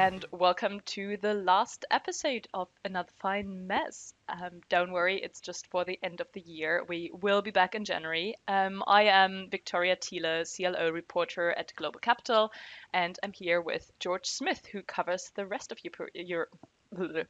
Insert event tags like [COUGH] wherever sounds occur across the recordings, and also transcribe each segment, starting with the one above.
And welcome to the last episode of Another Fine Mezz. Um, don't worry, it's just for the end of the year. We will be back in January. Um, I am Victoria Thiele, CLO reporter at GlobalCapital, and I'm here with George Smith, who covers the rest of Europe. Euro- [LAUGHS]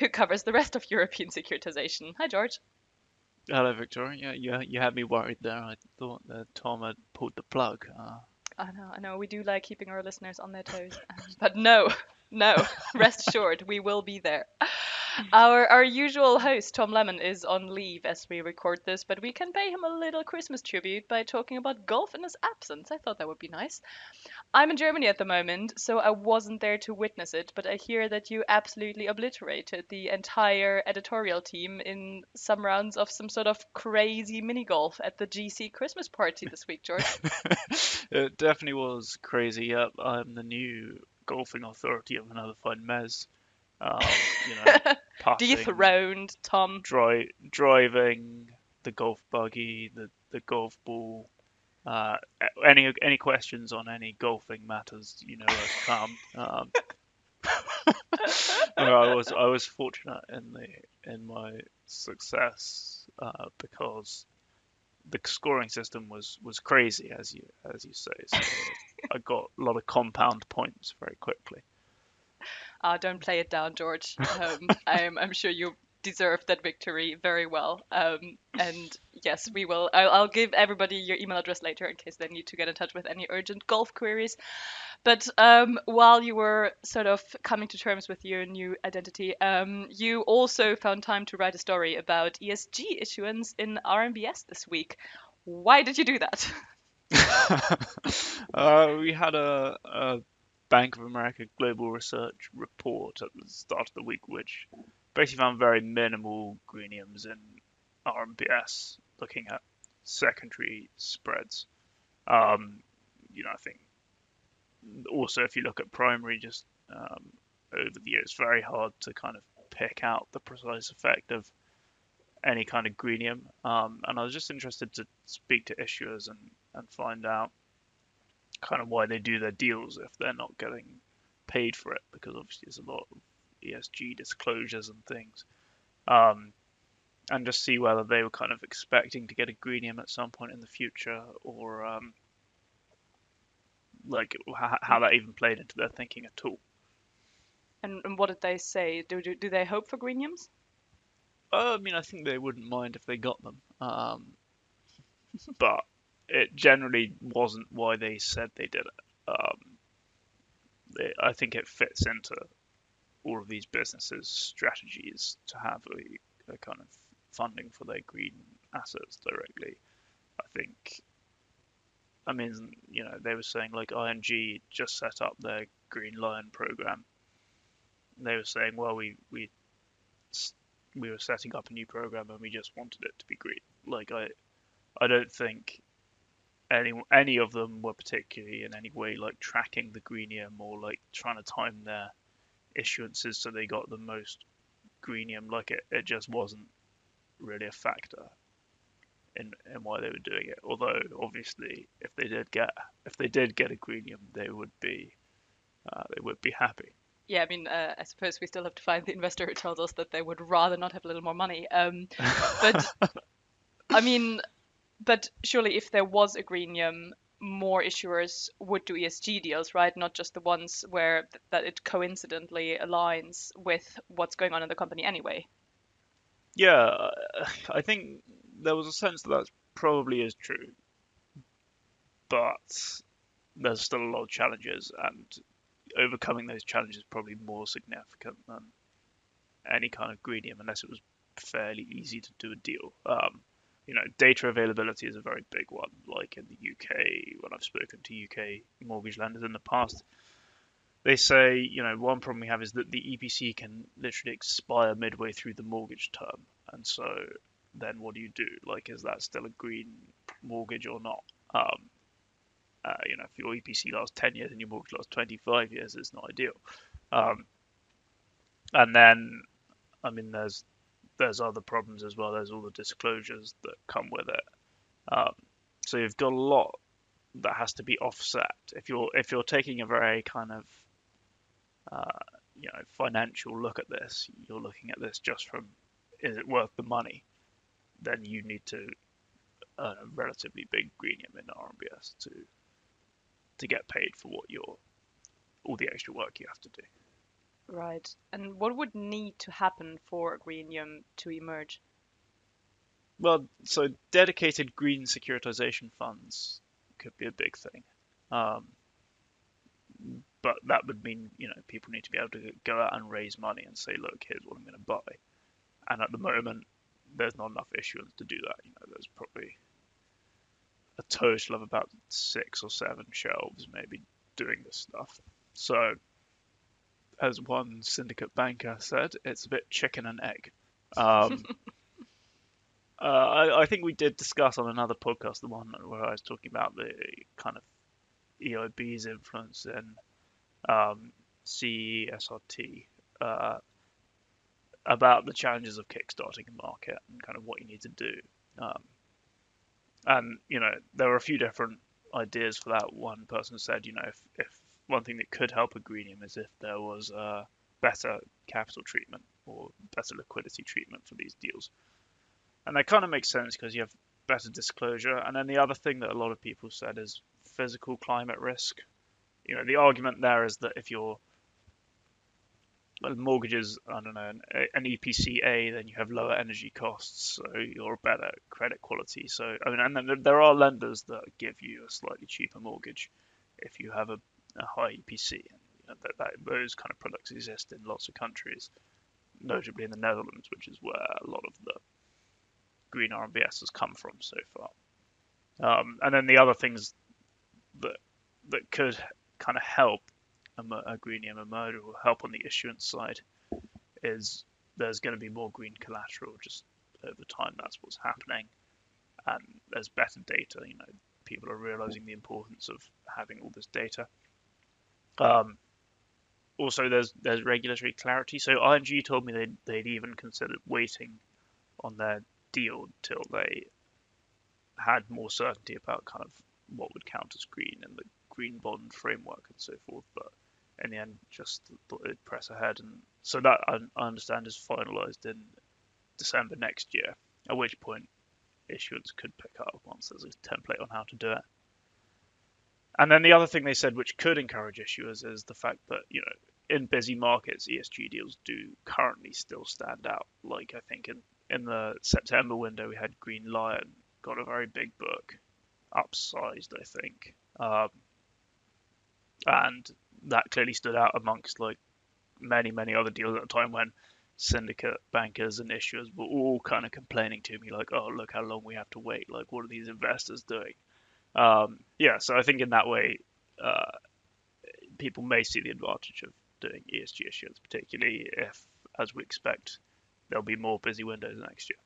who covers the rest of European securitization. Hi, George. Hello, Victoria. Yeah, you, you had me worried there. I thought that Tom had pulled the plug. Uh, I know, I know. We do like keeping our listeners on their toes, um, but no, no. [LAUGHS] Rest assured, we will be there. Our our usual host Tom Lemmon is on leave as we record this, but we can pay him a little Christmas tribute by talking about golf in his absence. I thought that would be nice. I'm in Germany at the moment, so I wasn't there to witness it, but I hear that you absolutely obliterated the entire editorial team in some rounds of some sort of crazy mini golf at the GC Christmas party this week, George. [LAUGHS] it definitely was crazy. Yep, I'm the new golfing authority of another fine Mezz. Um, [LAUGHS] you know, Dethroned, Tom. dri- driving the golf buggy, the the golf ball. Uh, any any questions on any golfing matters, you know come. Um, I was I was fortunate in the in my success uh, because the scoring system was was crazy as you as you say. So I got a lot of compound points very quickly. Uh, don't play it down, George. Um, [LAUGHS] I'm, I'm sure you deserve that victory very well. Um, and yes, we will. I'll, I'll give everybody your email address later in case they need to get in touch with any urgent golf queries. But um, while you were sort of coming to terms with your new identity, um, you also found time to write a story about ESG issuance in RMBS this week. Why did you do that? [LAUGHS] uh, we had a, a Bank of America Global Research report at the start of the week, which basically found very minimal greeniums in RMBS, looking at secondary spreads. Um, you know, I think also if you look at primary, just um, over the years, it's very hard to kind of pick out the precise effect of any kind of greenium. Um, and I was just interested to speak to issuers and, and find out kind of why they do their deals if they're not getting paid for it, because obviously there's a lot of ESG disclosures and things. Um, and just see whether they were kind of expecting to get a greenium at some point in the future, or um, like how, how that even played into their thinking at all. And, and what did they say? Do, do, do they hope for greeniums? Uh, I mean, I think they wouldn't mind if they got them, um, [LAUGHS] but it generally wasn't why they said they did it. Um, I think it fits into all of these businesses' strategies to have a, a kind of funding for their green assets directly. I think, I mean, you know, they were saying like ING just set up their Green Lion program. They were saying, well, we we we were setting up a new program and we just wanted it to be green. Like I, I don't think any any of them were particularly in any way like tracking the greenium or like trying to time their issuances so they got the most greenium. Like it, it just wasn't really a factor in in why they were doing it. Although obviously, if they did get if they did get a greenium, they would be uh, they would be happy. Yeah, I mean, uh, I suppose we still have to find the investor who tells us that they would rather not have a little more money. Um, but [LAUGHS] I mean, but surely if there was a greenium, more issuers would do ESG deals, right? Not just the ones where th- that it coincidentally aligns with what's going on in the company anyway. Yeah, I think there was a sense that that probably is true, but there's still a lot of challenges, and overcoming those challenges is probably more significant than any kind of greenium, unless it was fairly easy to do a deal. Um, you know, data availability is a very big one. Like in the UK, when I've spoken to UK mortgage lenders in the past, they say, you know, one problem we have is that the EPC can literally expire midway through the mortgage term. And so then what do you do? Like, is that still a green mortgage or not? Um, uh, you know, if your EPC lasts 10 years and your mortgage lasts 25 years, it's not ideal. Um, and then, I mean, there's there's other problems as well. There's all the disclosures that come with it. Um, so you've got a lot that has to be offset. If you're if you're taking a very kind of uh, you know financial look at this, you're looking at this just from is it worth the money? Then you need to earn a relatively big greenium in RMBS to to get paid for what you're all the extra work you have to do. Right. And what would need to happen for greenium to emerge? Well, so dedicated green securitization funds could be a big thing. Um, but that would mean, you know, people need to be able to go out and raise money and say, look, here's what I'm going to buy. And at the moment, there's not enough issuance to do that. You know, there's probably a total of about six or seven shelves maybe doing this stuff. So, as one syndicate banker said, it's a bit chicken and egg. Um, [LAUGHS] uh, I, I, think we did discuss on another podcast the one where I was talking about the kind of EIB's influence in um, CESRT uh, about the challenges of kickstarting a market and kind of what you need to do. Um, and you know, there were a few different ideas for that. One person said, you know, if, if one thing that could help a greenium is if there was a better capital treatment or better liquidity treatment for these deals. And that kind of makes sense because you have better disclosure. And then the other thing that a lot of people said is physical climate risk. You know, the argument there is that if your mortgages, I don't know, an, EPC A, then you have lower energy costs, so you're better credit quality. So, I mean, and then there are lenders that give you a slightly cheaper mortgage if you have a, a high EPC. And you know, that, that, those kind of products exist in lots of countries, notably in the Netherlands, which is where a lot of the green RMBS has come from so far. Um, and then the other things that that could kind of help a, a greenium emerge or help on the issuance side is there's going to be more green collateral just over time. That's what's happening, and there's better data. You know, people are realizing the importance of having all this data. Um, also, there's there's regulatory clarity. So ING told me they'd, they'd even considered waiting on their deal till they had more certainty about kind of what would count as green and the green bond framework and so forth. But in the end, just thought they'd press ahead, and so that I, I understand is finalised in December next year. At which point, issuance could pick up once there's a template on how to do it. And then the other thing they said, which could encourage issuers, is the fact that you know in busy markets, ESG deals do currently still stand out. Like I think in in the September window, we had Green Lion got a very big book, upsized, I think, um, and that clearly stood out amongst like many many other deals at the time when syndicate bankers and issuers were all kind of complaining to me like, oh look how long we have to wait, like what are these investors doing? Um, yeah, so I think in that way, uh, people may see the advantage of doing ESG issuance, particularly if, as we expect, there'll be more busy windows next year.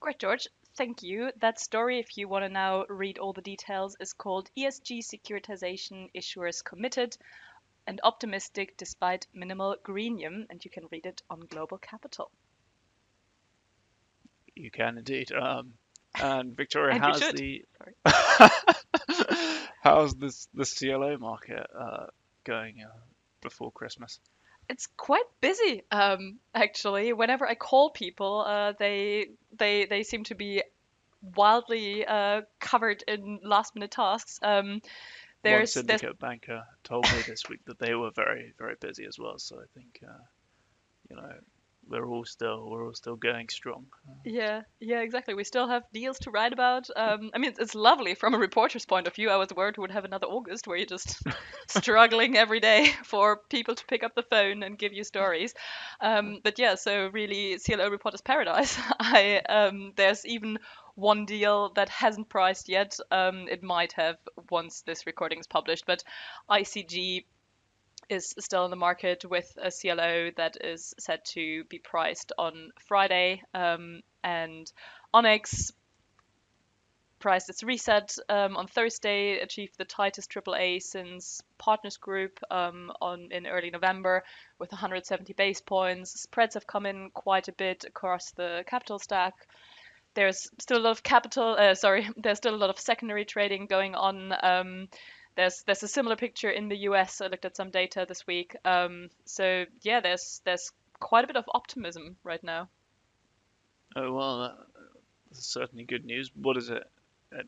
Great, George. Thank you. That story, if you want to now read all the details, is called ESG Securitization Issuers Committed and Optimistic Despite Minimal Greenium, and you can read it on GlobalCapital. You can indeed. Um, and Victoria, and how's the [LAUGHS] how's this the CLO market uh, going uh, before Christmas? it's quite busy um, actually. Whenever i call people uh, they they they seem to be wildly uh, covered in last minute tasks. Um, there's one syndicate banker told me this week that they were very very busy as well. So i think uh, you know we're all still we're all still going strong. Yeah, yeah, exactly. We still have deals to write about. Um, I mean, it's lovely from a reporter's point of view. I was worried we would have another August where you're just [LAUGHS] struggling every day for people to pick up the phone and give you stories. Um, but yeah, so really, CLO reporter's paradise. [LAUGHS] I um, there's even one deal that hasn't priced yet. Um, it might have once this recording is published, but ICG is still in the market with a CLO that is set to be priced on Friday. Um, and Onex priced its reset um, on Thursday, achieved the tightest AAA since Partners Group um, on in early November with 170 base points. Spreads have come in quite a bit across the capital stack. There's still a lot of capital, uh, sorry, [LAUGHS] there's still a lot of secondary trading going on. Um, there's there's a similar picture in the US. I looked at some data this week. Um, so yeah, there's there's quite a bit of optimism right now. Oh well, that's certainly good news. What does it,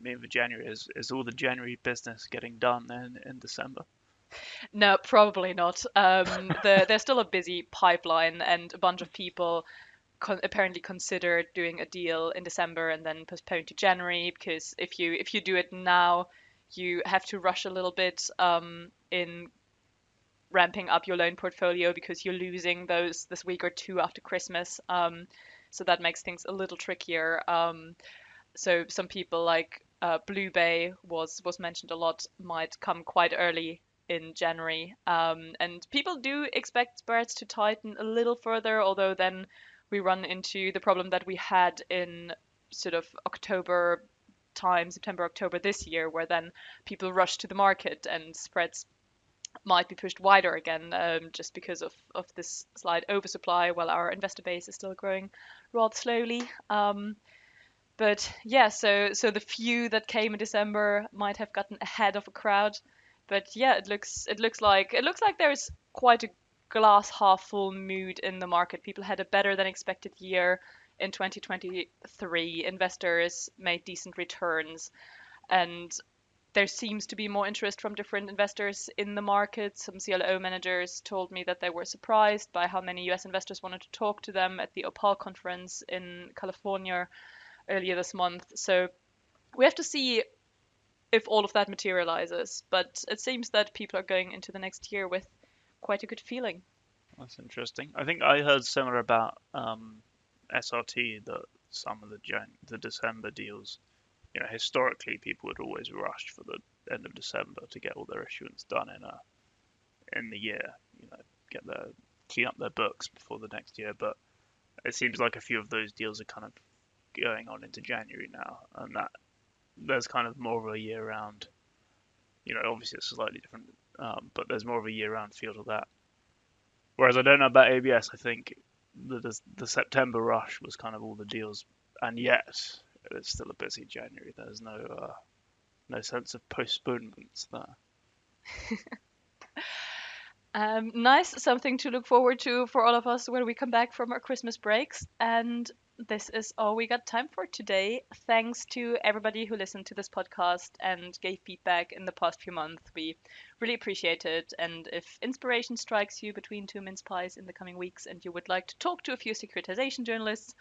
mean for January? Is is all the January business getting done then in December? No, probably not. Um, [LAUGHS] the, there's still a busy pipeline, and a bunch of people con- apparently considered doing a deal in December and then postpone to January because if you if you do it now, you have to rush a little bit um, in ramping up your loan portfolio because you're losing those this week or two after Christmas. Um, so that makes things a little trickier. Um, so some people like uh, BlueBay was was mentioned a lot might come quite early in January, um, and people do expect spreads to tighten a little further. Although then we run into the problem that we had in sort of October time, September, October this year, where then people rush to the market and spreads might be pushed wider again um, just because of, of this slight oversupply while our investor base is still growing rather slowly. Um, but yeah, so so the few that came in December might have gotten ahead of a crowd. But yeah, it looks it looks like it looks like there's quite a glass half full mood in the market. People had a better than expected year in 2023. Investors made decent returns, and there seems to be more interest from different investors in the market. Some CLO managers told me that they were surprised by how many US investors wanted to talk to them at the Opal conference in California earlier this month. So we have to see if all of that materializes. But it seems that people are going into the next year with quite a good feeling. That's interesting. I think I heard similar about um, SRT that some of the Jan- the December deals you know, historically people would always rush for the end of December to get all their issuance done in a in the year. You know, get their clean up their books before the next year. But it seems like a few of those deals are kind of going on into January now, and that there's kind of more of a year-round. You know, obviously it's slightly different, um, but there's more of a year-round feel to that. Whereas I don't know about ABS. I think the, the the September rush was kind of all the deals, and yet it's still a busy January. There's no uh, no sense of postponements there. [LAUGHS] um, nice, something to look forward to for all of us when we come back from our Christmas breaks. And this is all we got time for today. Thanks to everybody who listened to this podcast and gave feedback in the past few months. We really appreciate it. And if inspiration strikes you between two mince pies in the coming weeks and you would like to talk to a few securitization journalists,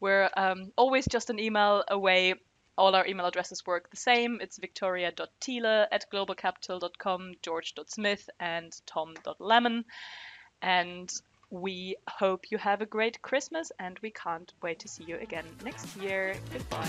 we're um, always just an email away. All our email addresses work the same. It's victoria.thiele at globalcapital.com, george.smith, and tom.lemmon. And we hope you have a great Christmas and we can't wait to see you again next year. Goodbye.